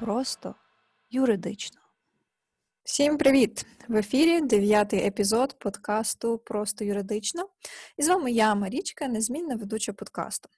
просто юридично. Всім привіт! В ефірі дев'ятий епізод подкасту Просто юридично. І з вами я, Марічка, незмінна ведуча подкасту.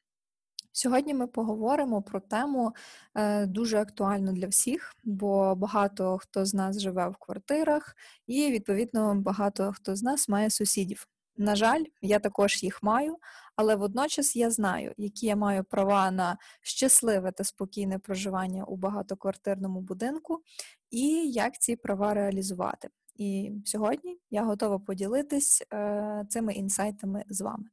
Сьогодні ми поговоримо про тему е, дуже актуальну для всіх, бо багато хто з нас живе в квартирах, і, відповідно, багато хто з нас має сусідів. На жаль, я також їх маю, але водночас я знаю, які я маю права на щасливе та спокійне проживання у багатоквартирному будинку, і як ці права реалізувати. І сьогодні я готова поділитись е, цими інсайтами з вами.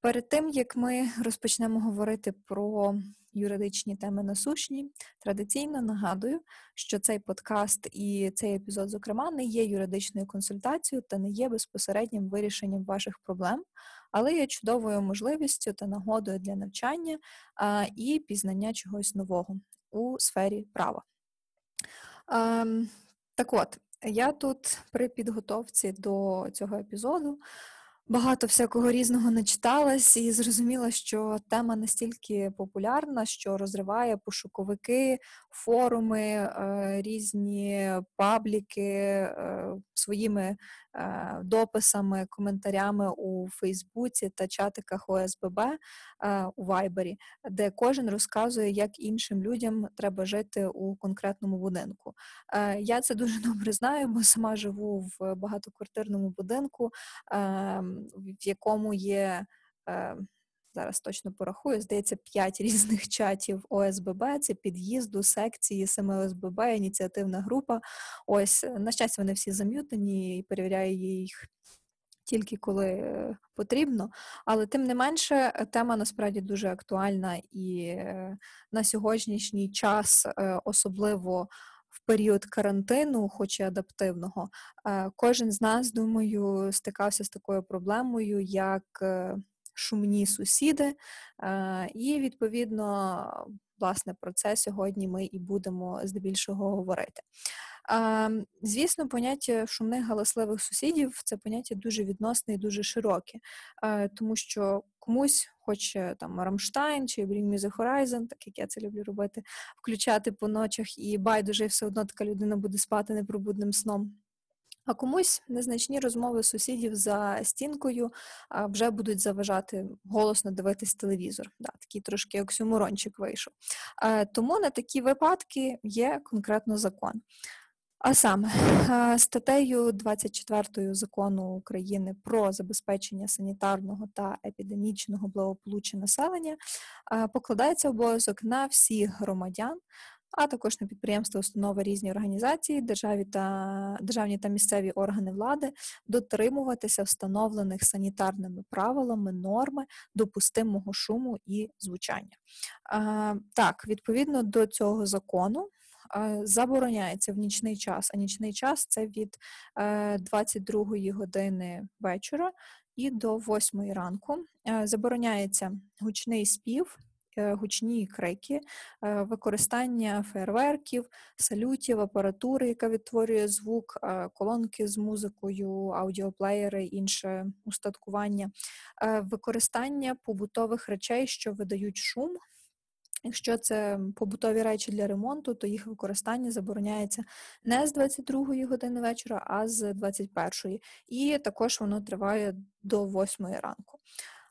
Перед тим як ми розпочнемо говорити про юридичні теми насущні, традиційно нагадую, що цей подкаст і цей епізод, зокрема, не є юридичною консультацією та не є безпосереднім вирішенням ваших проблем, але є чудовою можливістю та нагодою для навчання і пізнання чогось нового у сфері права. Ем, так от, я тут при підготовці до цього епізоду багато всякого різного начиталась і зрозуміла, що тема настільки популярна, що розриває пошуковики, форуми, е, різні пабліки е, своїми е, дописами, коментарями у Фейсбуці та чатиках ОСББ у Вайбері, де кожен розказує, як іншим людям треба жити у конкретному будинку. Я це дуже добре знаю, бо сама живу в багатоквартирному будинку. В якому є. Е, зараз точно порахую, здається, п'ять різних чатів ОСББ, це під'їзду, секції, саме ОСББ, ініціативна група. Ось, на щастя, вони всі зам'ютані і перевіряю їх тільки коли е, потрібно. Але тим не менше, тема насправді дуже актуальна і е, на сьогоднішній час, особливо в період карантину, хоч і адаптивного, е, кожен з нас, думаю, стикався з такою проблемою, як е, шумні сусіди, е, і відповідно. Власне, про це сьогодні ми і будемо здебільшого говорити. Звісно, поняття шумних галасливих сусідів це поняття дуже відносне і дуже широке, тому що комусь хоче там Рамштайн чи Bring Me The Horizon, так як я це люблю робити, включати по ночах, і байдуже і все одно така людина буде спати непробудним сном. А комусь незначні розмови сусідів за стінкою вже будуть заважати голосно дивитись телевізор. Да, Такий трошки оксюморончик вийшов. Тому на такі випадки є конкретно закон. А саме статтею 24 закону України про забезпечення санітарного та епідемічного благополуччя населення покладається обов'язок на всіх громадян, а також на підприємства, установи різні організації, державі та державні та місцеві органи влади дотримуватися встановлених санітарними правилами норми допустимого шуму і звучання. Так, відповідно до цього закону забороняється в нічний час, а нічний час це від 22 е, години вечора і до 8 ранку. Е, забороняється гучний спів. Е, гучні крики, використання фейерверків, салютів, апаратури, яка відтворює звук, колонки з музикою, аудіоплеєри, інше устаткування, використання побутових речей, що видають шум, Якщо це побутові речі для ремонту, то їх використання забороняється не з 22-ї години вечора, а з 21. І також воно триває до 8 ранку.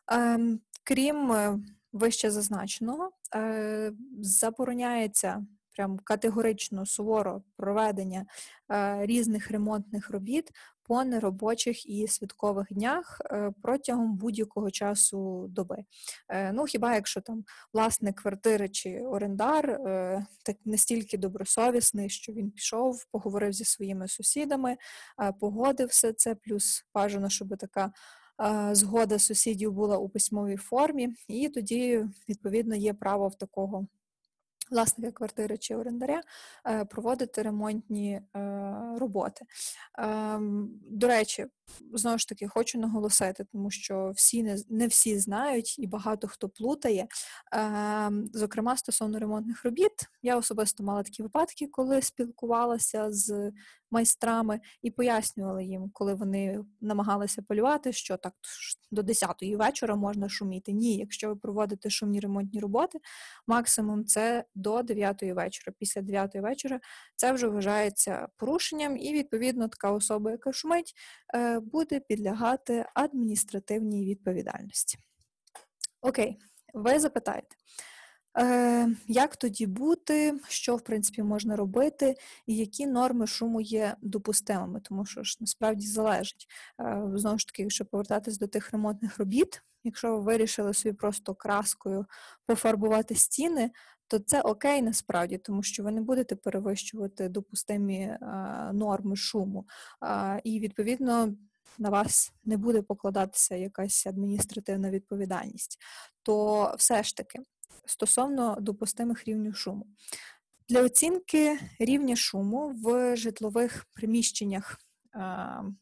Ем, крім е, вище зазначеного, е, забороняється прям категорично суворо проведення е, різних ремонтних робіт по неробочих і святкових днях е, протягом будь-якого часу доби. Е, ну хіба якщо там власник квартири чи орендар е, так настільки добросовісний, що він пішов, поговорив зі своїми сусідами, погодив все це, плюс бажано, щоб така. Згода сусідів була у письмовій формі, і тоді, відповідно, є право в такого власника квартири чи орендаря проводити ремонтні роботи. Ем, до речі, знову ж таки хочу наголосити, тому що всі не, не всі знають і багато хто плутає. Е, зокрема, стосовно ремонтних робіт, я особисто мала такі випадки, коли спілкувалася з майстрами і пояснювала їм, коли вони намагалися полювати, що так до 10-ї вечора можна шуміти. Ні, якщо ви проводите шумні ремонтні роботи, максимум це до 9-ї вечора. Після 9-ї вечора це вже вважається порушенням, і відповідно така особа, яка шумить, е, буде підлягати адміністративній відповідальності. Окей, ви запитаєте. Е, Як тоді бути, що в принципі можна робити, і які норми шуму є допустимими, тому що ж насправді залежить. Е, Знову ж таки, якщо повертатись до тих ремонтних робіт, якщо ви вирішили собі просто краскою пофарбувати стіни, то це окей насправді, тому що ви не будете перевищувати допустимі е, норми шуму. І відповідно на вас не буде покладатися якась адміністративна відповідальність. То все ж таки стосовно допустимих рівнів шуму. Для оцінки рівня шуму в житлових приміщеннях,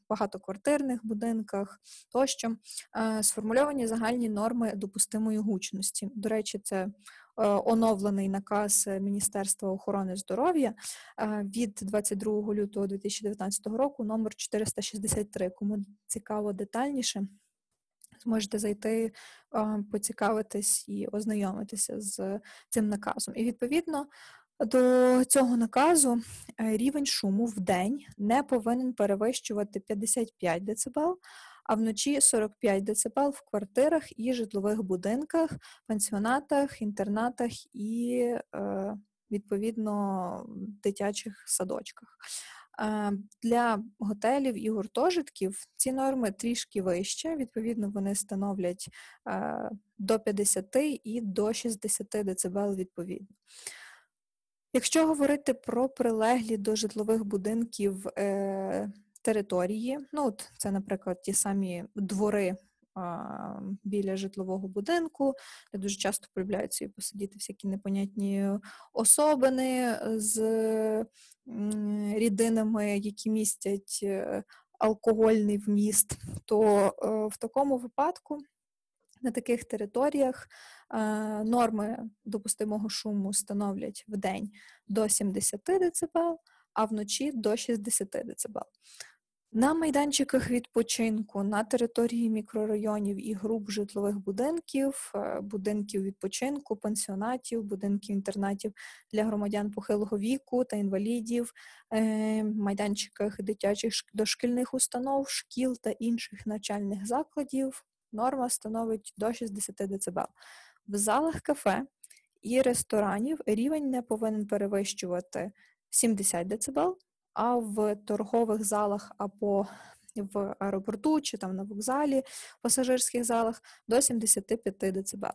багатоквартирних будинках тощо сформульовані загальні норми допустимої гучності. До речі, це е, оновлений наказ Міністерства охорони здоров'я від 22 лютого 2019 року, номер 463. Кому цікаво детальніше зможете зайти, поцікавитись і ознайомитися з цим наказом. І відповідно до цього наказу е, рівень шуму в день не повинен перевищувати 55 дБ, а вночі 45 дБ в квартирах і житлових будинках, пансіонатах, інтернатах і е, відповідно дитячих садочках. Для готелів і гуртожитків ці норми трішки вище, відповідно, вони становлять до 50 і до 60 дБ відповідно. Якщо говорити про прилеглі до житлових будинків е, території, ну от це, наприклад, ті самі двори біля житлового будинку, де дуже часто полюбляються і посидіти всякі непонятні особини з рідинами, які містять е, алкогольний вміст, то е, в такому випадку. На таких територіях е, норми допустимого шуму становлять в день до 70 дБ, а вночі до 60 дБ. На майданчиках відпочинку на території мікрорайонів і груп житлових будинків, е, будинків відпочинку, пансіонатів, будинків інтернатів для громадян похилого віку та інвалідів, е, майданчиках дитячих дошкільних установ, шкіл та інших навчальних закладів норма становить до 60 дБ. В залах кафе і ресторанів рівень не повинен перевищувати 70 дБ, а в торгових залах або в аеропорту чи там на вокзалі, пасажирських залах до 75 дБ.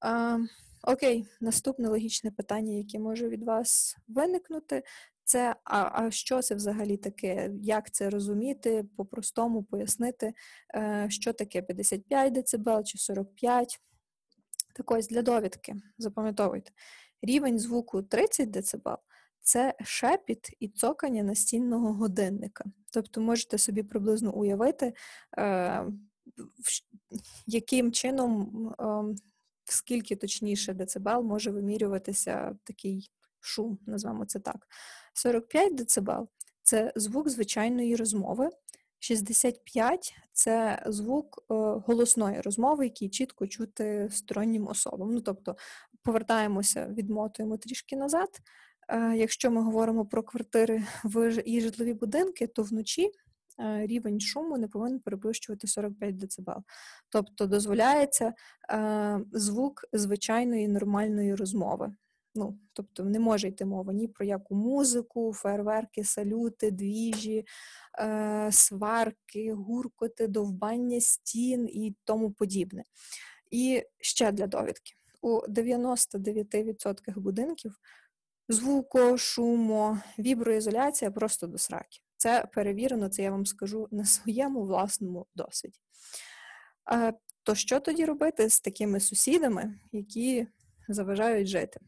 А, Окей, наступне логічне питання, яке може від вас виникнути, це а, а що це взагалі таке? Як це розуміти, по-простому пояснити, е, що таке 55 дБ чи 45 Так ось для довідки, запам'ятовуйте, рівень звуку 30 дБ це шепіт і цокання настільного годинника. Тобто можете собі приблизно уявити, е, яким чином, ем, скільки точніше децибел може вимірюватися такий шум, назвемо це так. 45 децибел це звук звичайної розмови. 65 це звук е, голосної розмови, який чітко чути стороннім особам. Ну, тобто повертаємося, відмотуємо трішки назад. Е, якщо ми говоримо про квартири і житлові будинки, то вночі е, рівень шуму не повинен перевищувати 45 дБ. Тобто дозволяється е, звук звичайної нормальної розмови. Ну, Тобто не може йти мова ні про яку музику, фейерверки, салюти, двіжі, сварки, гуркоти, довбання стін і тому подібне. І ще для довідки: у 99% будинків звуко, шумо, віброізоляція просто до сраки. Це перевірено, це я вам скажу на своєму власному досвіді. То що тоді робити з такими сусідами, які заважають жити?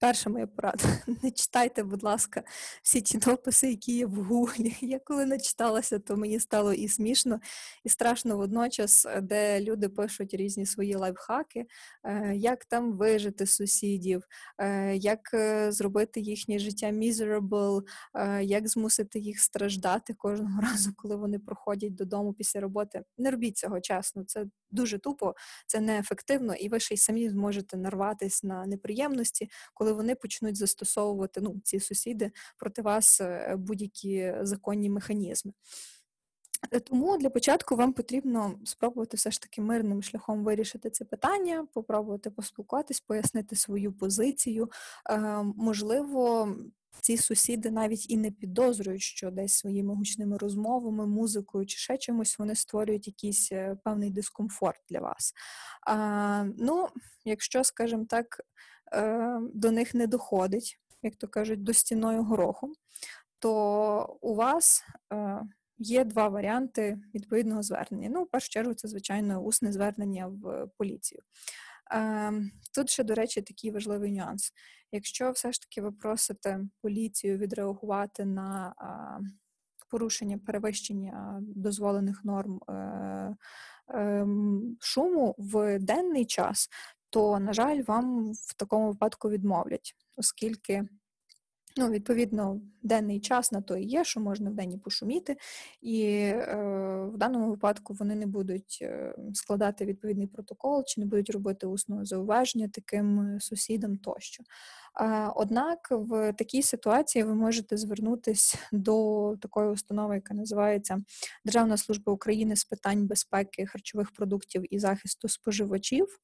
Перша моя порада. Не читайте, будь ласка, всі ті дописи, які є в гуглі. Я коли не читалася, то мені стало і смішно, і страшно водночас, де люди пишуть різні свої лайфхаки, е, як там вижити сусідів, е, як е, зробити їхнє життя miserable, як змусити їх страждати кожного разу, коли вони проходять додому після роботи. Не робіть цього чесно. Це дуже тупо, це неефективно, і ви ще й самі зможете нарватися на неприємності, коли вони почнуть застосовувати ну, ці сусіди проти вас е, будь-які законні механізми. Е, тому для початку вам потрібно спробувати все ж таки мирним шляхом вирішити це питання, попробувати поспілкуватись, пояснити свою позицію. Е, можливо, ці сусіди навіть і не підозрюють, що десь своїми гучними розмовами, музикою чи ще чимось вони створюють якийсь певний дискомфорт для вас. Ну, якщо, скажімо так, до них не доходить, як то кажуть, до стіною гороху, то у вас. Е, є два варіанти відповідного звернення. Ну, в першу чергу, це, звичайно, усне звернення в поліцію. Ем, тут ще, до речі, такий важливий нюанс. Якщо все ж таки ви просите поліцію відреагувати на порушення перевищення дозволених норм е, шуму в денний час, то, на жаль, вам в такому випадку відмовлять, оскільки Ну, відповідно, денний час на то і є, що можна в день пошуміти, і е, в даному випадку вони не будуть е, складати відповідний протокол чи не будуть робити усного зауваження таким е, сусідам тощо. Однак в такій ситуації ви можете звернутися до такої установи, яка називається Державна служба України з питань безпеки харчових продуктів і захисту споживачів.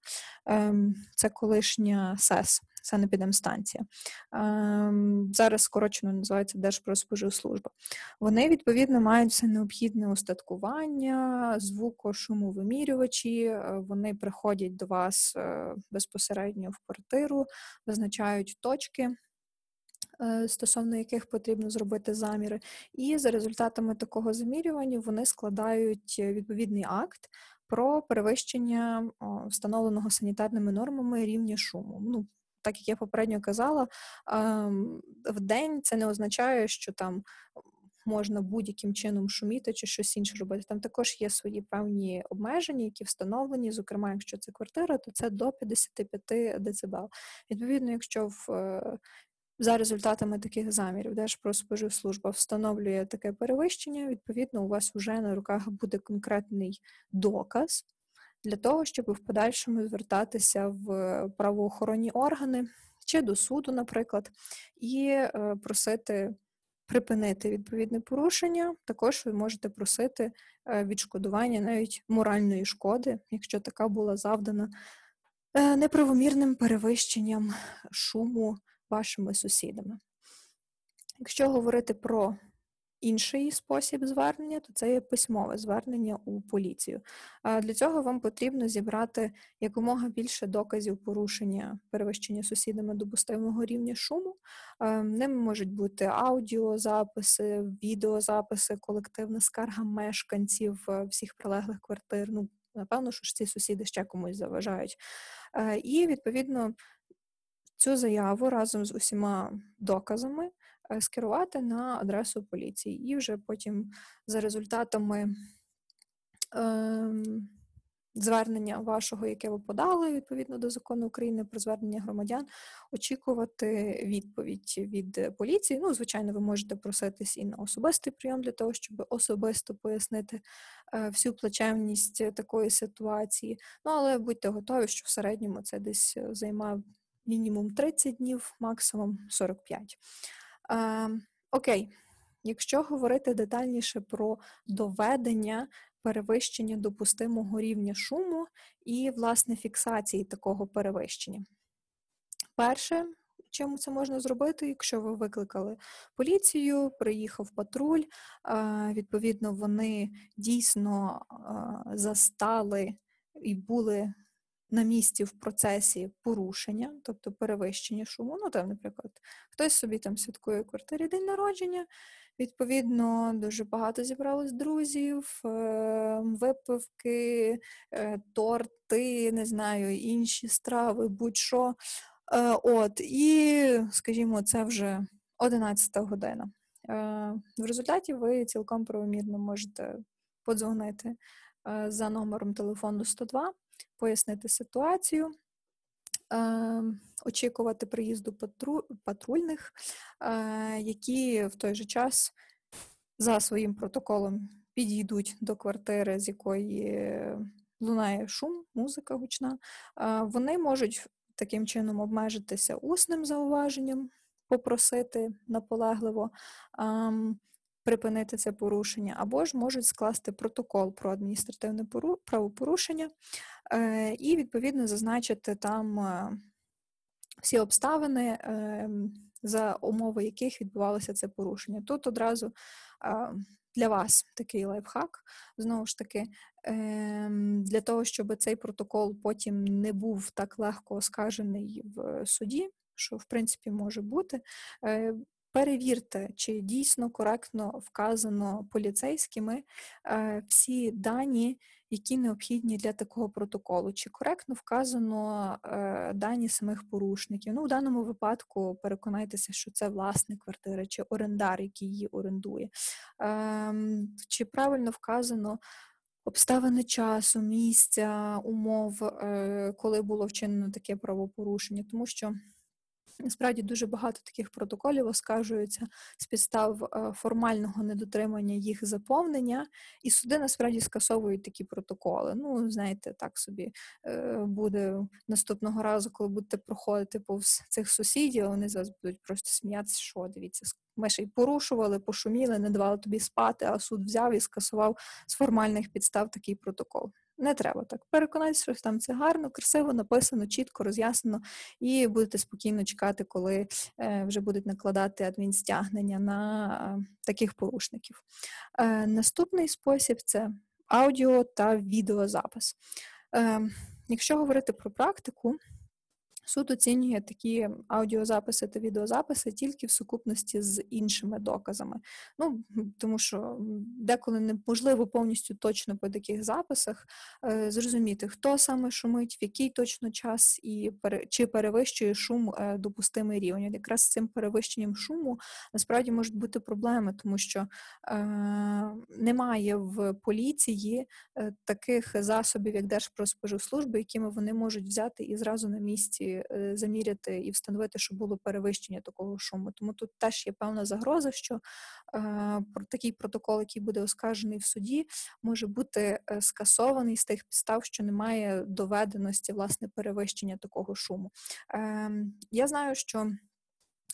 Ем, це колишня СЕС санепідемстанція. Ем, зараз скорочено називається Держпродспоживслужба. Вони відповідно мають все необхідне устаткування, звукошумовимірювачі, е, вони приходять до вас е, безпосередньо в квартиру, визначають точки. Е, стосовно яких потрібно зробити заміри, і за результатами такого замірювання вони складають відповідний акт про перевищення встановленого санітарними нормами рівня шуму. Ну, так як я попередньо казала, в день це не означає, що там. Можна будь-яким чином шуміти чи щось інше робити. Там також є свої певні обмеження, які встановлені. Зокрема, якщо це квартира, то це до 55 дБ. Відповідно, якщо в е, за результатами таких замірів Держпродспоживслужба встановлює таке перевищення, відповідно, у вас вже на руках буде конкретний доказ для того, щоб в подальшому звертатися в правоохоронні органи чи до суду, наприклад, і е, просити припинити відповідне порушення. Також ви можете просити е, відшкодування навіть моральної шкоди, якщо така була завдана е, неправомірним перевищенням шуму вашими сусідами. Якщо говорити про інший спосіб звернення, то це є письмове звернення у поліцію. Для цього вам потрібно зібрати якомога більше доказів порушення перевищення сусідами допустимого рівня шуму. Ними можуть бути аудіозаписи, відеозаписи, колективна скарга мешканців е, всіх прилеглих квартир. Ну, напевно, що ж ці сусіди ще комусь заважають. Е, і відповідно. Цю заяву разом з усіма доказами Е, скерувати на адресу поліції. І вже потім за результатами е, звернення вашого, яке ви подали відповідно до закону України про звернення громадян, очікувати відповідь від поліції. Ну, звичайно, ви можете проситись і на особистий прийом для того, щоб особисто пояснити е, всю плачевність такої ситуації. Ну, але будьте готові, що в середньому це десь займає мінімум 30 днів, максимум 45. Е, Окей, якщо говорити детальніше про доведення перевищення допустимого рівня шуму і, власне, фіксації такого перевищення. Перше, чим це можна зробити, якщо ви викликали поліцію, приїхав патруль, відповідно, вони дійсно застали і були на місці в процесі порушення, тобто перевищення шуму. Ну, там, наприклад, хтось собі там святкує квартирі день народження, відповідно, дуже багато зібралось друзів, ем, випивки, е, торти, не знаю, інші страви, будь-що. Е, От, і, скажімо, це вже 11 година. Е, В результаті ви цілком правомірно можете подзвонити е, за номером телефону 102, пояснити ситуацію. е, Очікувати приїзду патру- патрульних, е, які в той же час за своїм протоколом підійдуть до квартири, з якої лунає шум, музика гучна. Е, Вони можуть таким чином обмежитися усним зауваженням, попросити наполегливо ем, припинити це порушення, або ж можуть скласти протокол про адміністративне правопорушення е, і відповідно зазначити там е, всі обставини, ем, за умови яких відбувалося це порушення. Тут одразу для вас такий лайфхак, знову ж таки, для того, щоб цей протокол потім не був так легко оскаржений в суді, що в принципі може бути. Перевірте, чи дійсно коректно вказано поліцейськими е, всі дані, які необхідні для такого протоколу, чи коректно вказано е, дані самих порушників. Ну, в даному випадку переконайтеся, що це власник квартири чи орендар, який її орендує. Ем, чи правильно вказано обставини часу, місця, умов, е, коли було вчинено таке правопорушення, тому що. Насправді дуже багато таких протоколів оскаржуються з підстав е, формального недотримання їх заповнення, і суди насправді скасовують такі протоколи. Ну, знаєте, так собі е, буде наступного разу, коли будете проходити повз цих сусідів, вони зараз будуть просто сміятися, що дивіться, ми ще й порушували, пошуміли, не давали тобі спати, а суд взяв і скасував з формальних підстав такий протокол. Не треба так. Переконайтеся, що там це гарно, красиво написано, чітко роз'яснено, і будете спокійно чекати, коли е, вже будуть накладати адмінстягнення на е, таких порушників. Е, наступний спосіб це аудіо та відеозапис. Е, якщо говорити про практику, Суд оцінює такі аудіозаписи та відеозаписи тільки в сукупності з іншими доказами. Ну тому що деколи неможливо повністю точно по таких записах е, зрозуміти, хто саме шумить, в який точно час і чи перевищує шум е, допустимий рівень. От якраз з цим перевищенням шуму насправді можуть бути проблеми, тому що е, немає в поліції е, таких засобів, як Держпродспоживслужби, якими вони можуть взяти і зразу на місці. Е, заміряти і встановити, що було перевищення такого шуму. Тому тут теж є певна загроза, що е, такий протокол, який буде оскаржений в суді, може бути е, скасований з тих підстав, що немає доведеності власне перевищення такого шуму. Е, я знаю, що.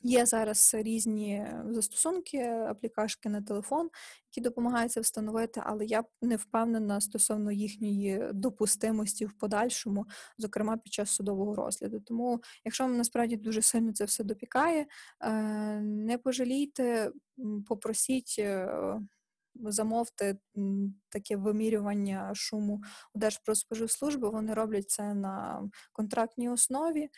Є зараз різні застосунки, аплікашки на телефон, які допомагають це встановити, але я не впевнена стосовно їхньої допустимості в подальшому, зокрема під час судового розгляду. Тому, якщо вам насправді дуже сильно це все допікає, е, не пожалійте, попросіть. Е, замовте таке вимірювання шуму у Держпродспоживслужби, вони роблять це на контрактній основі.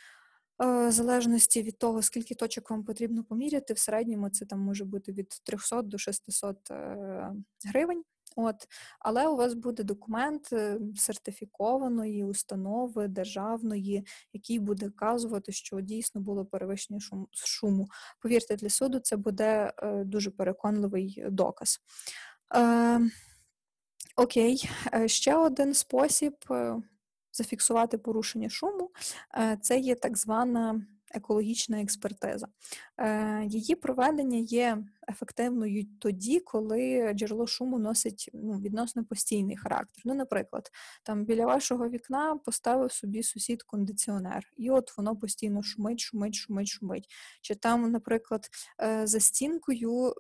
Е, в залежності від того, скільки точок вам потрібно поміряти, в середньому це там може бути від 300 до 600 е, гривень. От, але у вас буде документ е, сертифікованої установи державної, який буде вказувати, що дійсно було перевищення шуму. Повірте, для суду це буде дуже переконливий доказ. Е, Окей, ще один спосіб зафіксувати порушення шуму, е, це є так звана екологічна експертиза. Е, її проведення є ефективною тоді, коли джерело шуму носить ну, відносно постійний характер. Ну, наприклад, там біля вашого вікна поставив собі сусід кондиціонер, і от воно постійно шумить, шумить, шумить, шумить. Чи там, наприклад, е, за стінкою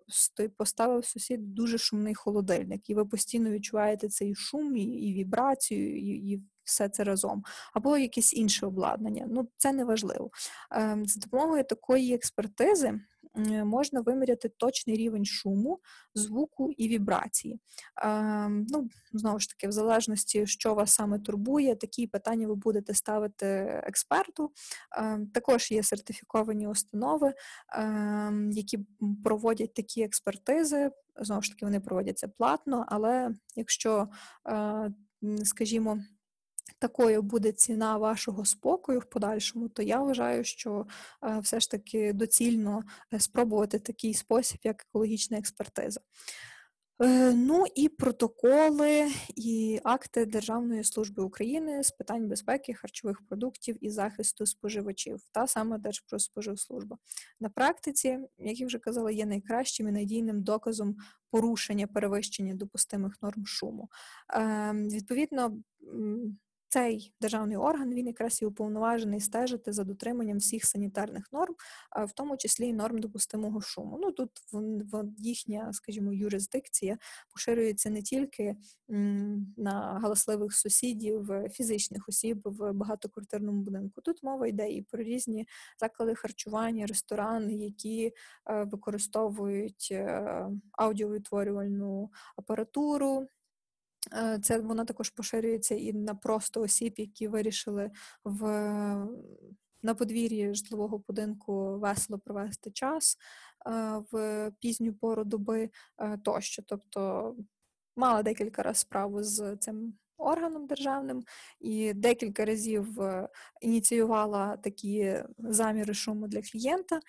поставив сусід дуже шумний холодильник, і ви постійно відчуваєте цей шум і, вібрацію, і, і все це разом, або якесь інше обладнання. Ну, це не важливо. Ем, за допомогою такої експертизи можна виміряти точний рівень шуму, звуку і вібрації. Ем, ну, Знову ж таки, в залежності, що вас саме турбує, такі питання ви будете ставити експерту. Ем, також є сертифіковані установи, які проводять такі експертизи. Знову ж таки, вони проводяться платно, але якщо, е, скажімо, такою буде ціна вашого спокою в подальшому, то я вважаю, що е, все ж таки доцільно е, спробувати такий спосіб, як екологічна експертиза. Е, ну і протоколи і акти Державної служби України з питань безпеки харчових продуктів і захисту споживачів, та саме Держпродспоживслужба. На практиці, як я вже казала, є найкращим і надійним доказом порушення перевищення допустимих норм шуму. Ем, відповідно, цей державний орган він якраз і уповноважений стежити за дотриманням всіх санітарних норм, в тому числі і норм допустимого шуму. Ну тут їхня, скажімо, юрисдикція поширюється не тільки на галасливих сусідів, фізичних осіб в багатоквартирному будинку. Тут мова йде і про різні заклади харчування, ресторани, які е, використовують е, аудіовитворювальну апаратуру. Е, це вона також поширюється і на просто осіб, які вирішили в на подвір'ї житлового будинку весело провести час е, в пізню пору доби е, тощо. Тобто мала декілька разів справу з цим органом державним і декілька разів ініціювала такі заміри шуму для клієнта.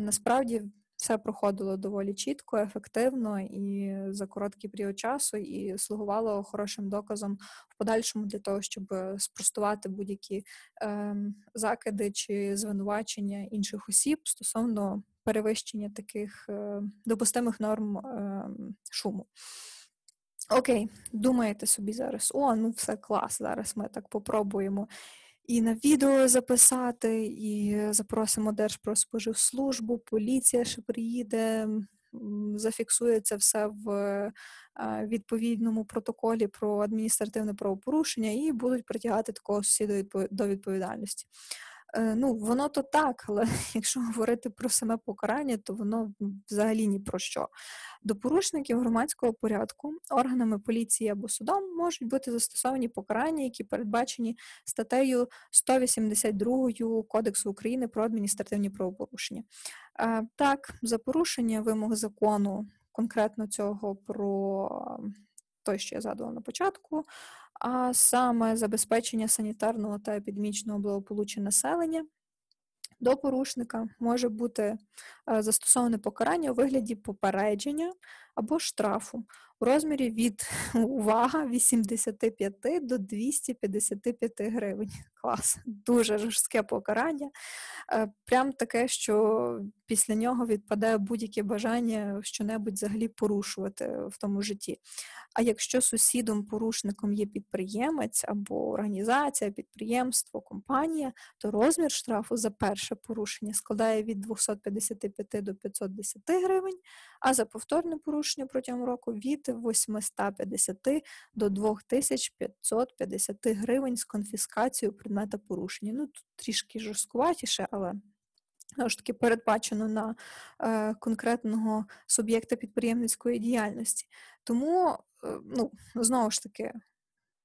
Насправді все проходило доволі чітко, ефективно і за короткий період часу, і слугувало хорошим доказом в подальшому для того, щоб спростувати будь-які е, закиди чи звинувачення інших осіб стосовно перевищення таких е, допустимих норм е, шуму. Окей, думаєте собі зараз, о, ну все клас, зараз ми так попробуємо і на відео записати, і запросимо Держпродспоживслужбу, поліція ще приїде, зафіксує це все в е, відповідному протоколі про адміністративне правопорушення і будуть притягати такого сусіда до відповідальності. Е, ну, воно то так, але якщо говорити про саме покарання, то воно взагалі ні про що. До порушників громадського порядку органами поліції або судом можуть бути застосовані покарання, які передбачені статтею 182 Кодексу України про адміністративні правопорушення. Е, так, за порушення вимог закону, конкретно цього про той, що я згадувала на початку, а саме забезпечення санітарного та епідемічного благополуччя населення. До порушника може бути е, застосоване покарання у вигляді попередження або штрафу у розмірі від увага 85 до 255 гривень. Клас, дуже жорстке покарання. Е, прям таке, що після нього відпадає будь-яке бажання щонебудь взагалі порушувати в тому житті. А якщо сусідом-порушником є підприємець або організація, підприємство, компанія, то розмір штрафу за перше порушення складає від 255 до 510 гривень, а за повторне порушення протягом року від 850 до 2550 гривень з конфіскацією предмета порушення. Ну, тут трішки жорсткуватіше, але знову ж таки передбачено на е, конкретного суб'єкта підприємницької діяльності. Тому, е, ну, знову ж таки,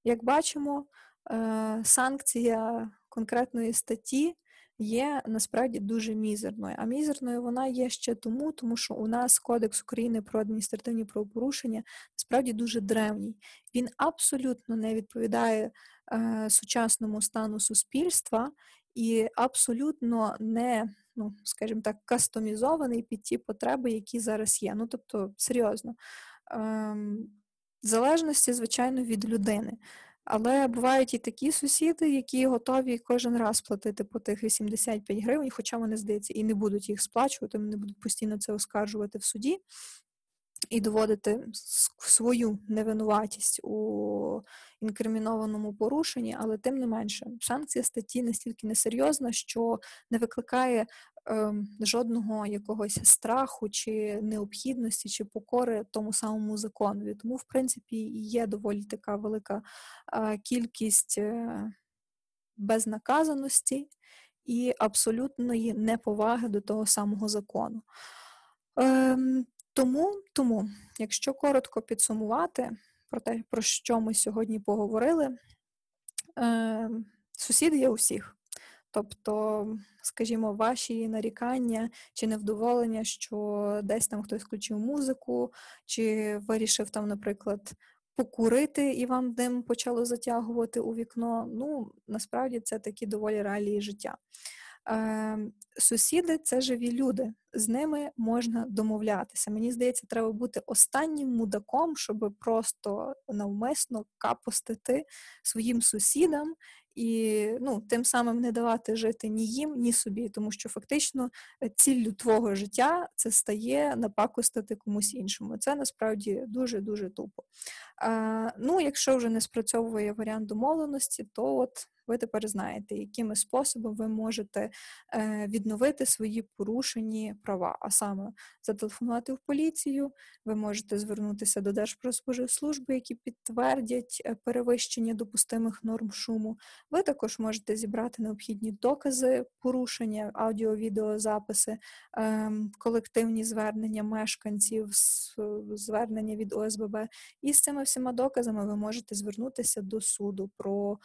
як бачимо, е, санкція конкретної статті є насправді дуже мізерною. А мізерною вона є ще тому, тому що у нас Кодекс України про адміністративні правопорушення насправді дуже древній. Він абсолютно не відповідає е, сучасному стану суспільства і абсолютно не, ну скажімо так, кастомізований під ті потреби, які зараз є. Ну тобто, серйозно. Е, в залежності, звичайно, від людини. Але бувають і такі сусіди, які готові кожен раз платити по тих 85 гривень, хоча вони, здається, і не будуть їх сплачувати, вони будуть постійно це оскаржувати в суді і доводити свою невинуватість у інкримінованому порушенні, але тим не менше, санкція статті настільки несерйозна, що не викликає е, жодного якогось страху чи необхідності, чи покори тому самому законові. Тому, в принципі, є доволі така велика е, кількість е, безнаказаності і абсолютної неповаги до того самого закону. Ем, тому, тому, якщо коротко підсумувати про те, про що ми сьогодні поговорили, е, сусіди є усіх. Тобто, скажімо, ваші нарікання чи невдоволення, що десь там хтось включив музику, чи вирішив там, наприклад, покурити і вам дим почало затягувати у вікно. Ну, насправді це такі доволі реалії життя. Е, Сусіди це живі люди, з ними можна домовлятися. Мені здається, треба бути останнім мудаком, щоб просто навмисно капостити своїм сусідам і ну, тим самим не давати жити ні їм, ні собі, тому що фактично е, ціллю твого життя це стає напакостити комусь іншому. Це насправді дуже дуже тупо. А, Ну, якщо вже не спрацьовує варіант домовленості, то от ви тепер знаєте, якими способами ви можете е, відновити свої порушені права, а саме зателефонувати в поліцію, ви можете звернутися до Держпродспоживслужби, які підтвердять е, перевищення допустимих норм шуму. Ви також можете зібрати необхідні докази порушення, аудіо-відеозаписи, е, колективні звернення мешканців, звернення від ОСББ. І з цими всіма доказами ви можете звернутися до суду про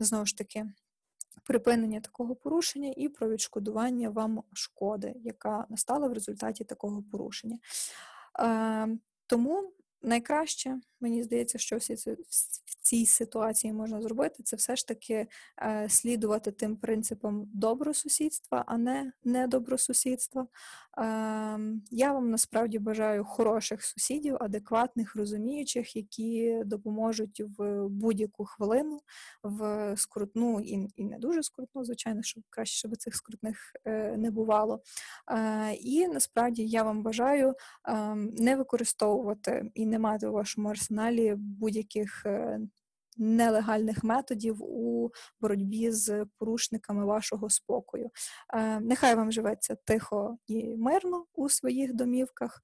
знову ж таки припинення такого порушення і про відшкодування вам шкоди, яка настала в результаті такого порушення. Тому найкраще, мені здається, що всі це в цій ситуації можна зробити, це все ж таки е, слідувати тим принципам добросусідства, а не недобросусідства. Е, я вам насправді бажаю хороших сусідів, адекватних, розуміючих, які допоможуть в будь-яку хвилину, в скрутну і і не дуже скрутну, звичайно, щоб краще, щоб цих скрутних е, не бувало. Е, і насправді я вам бажаю е, не використовувати і не мати у вашому арсеналі будь-яких е, нелегальних методів у боротьбі з порушниками вашого спокою. Е, нехай вам живеться тихо і мирно у своїх домівках,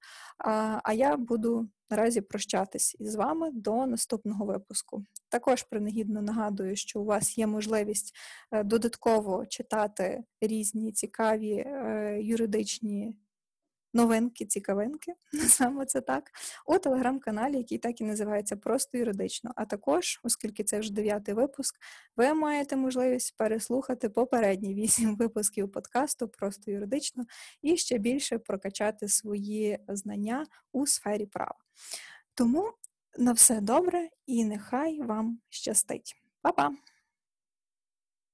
а я буду наразі прощатись із вами до наступного випуску. Також принагідно нагадую, що у вас є можливість е, додатково читати різні цікаві юридичні новинки, цікавинки, саме це так, у телеграм-каналі, який так і називається Просто юридично. А також, оскільки це вже дев'ятий випуск, ви маєте можливість переслухати попередні вісім випусків подкасту Просто юридично і ще більше прокачати свої знання у сфері права. Тому на все добре і нехай вам щастить. Па-па!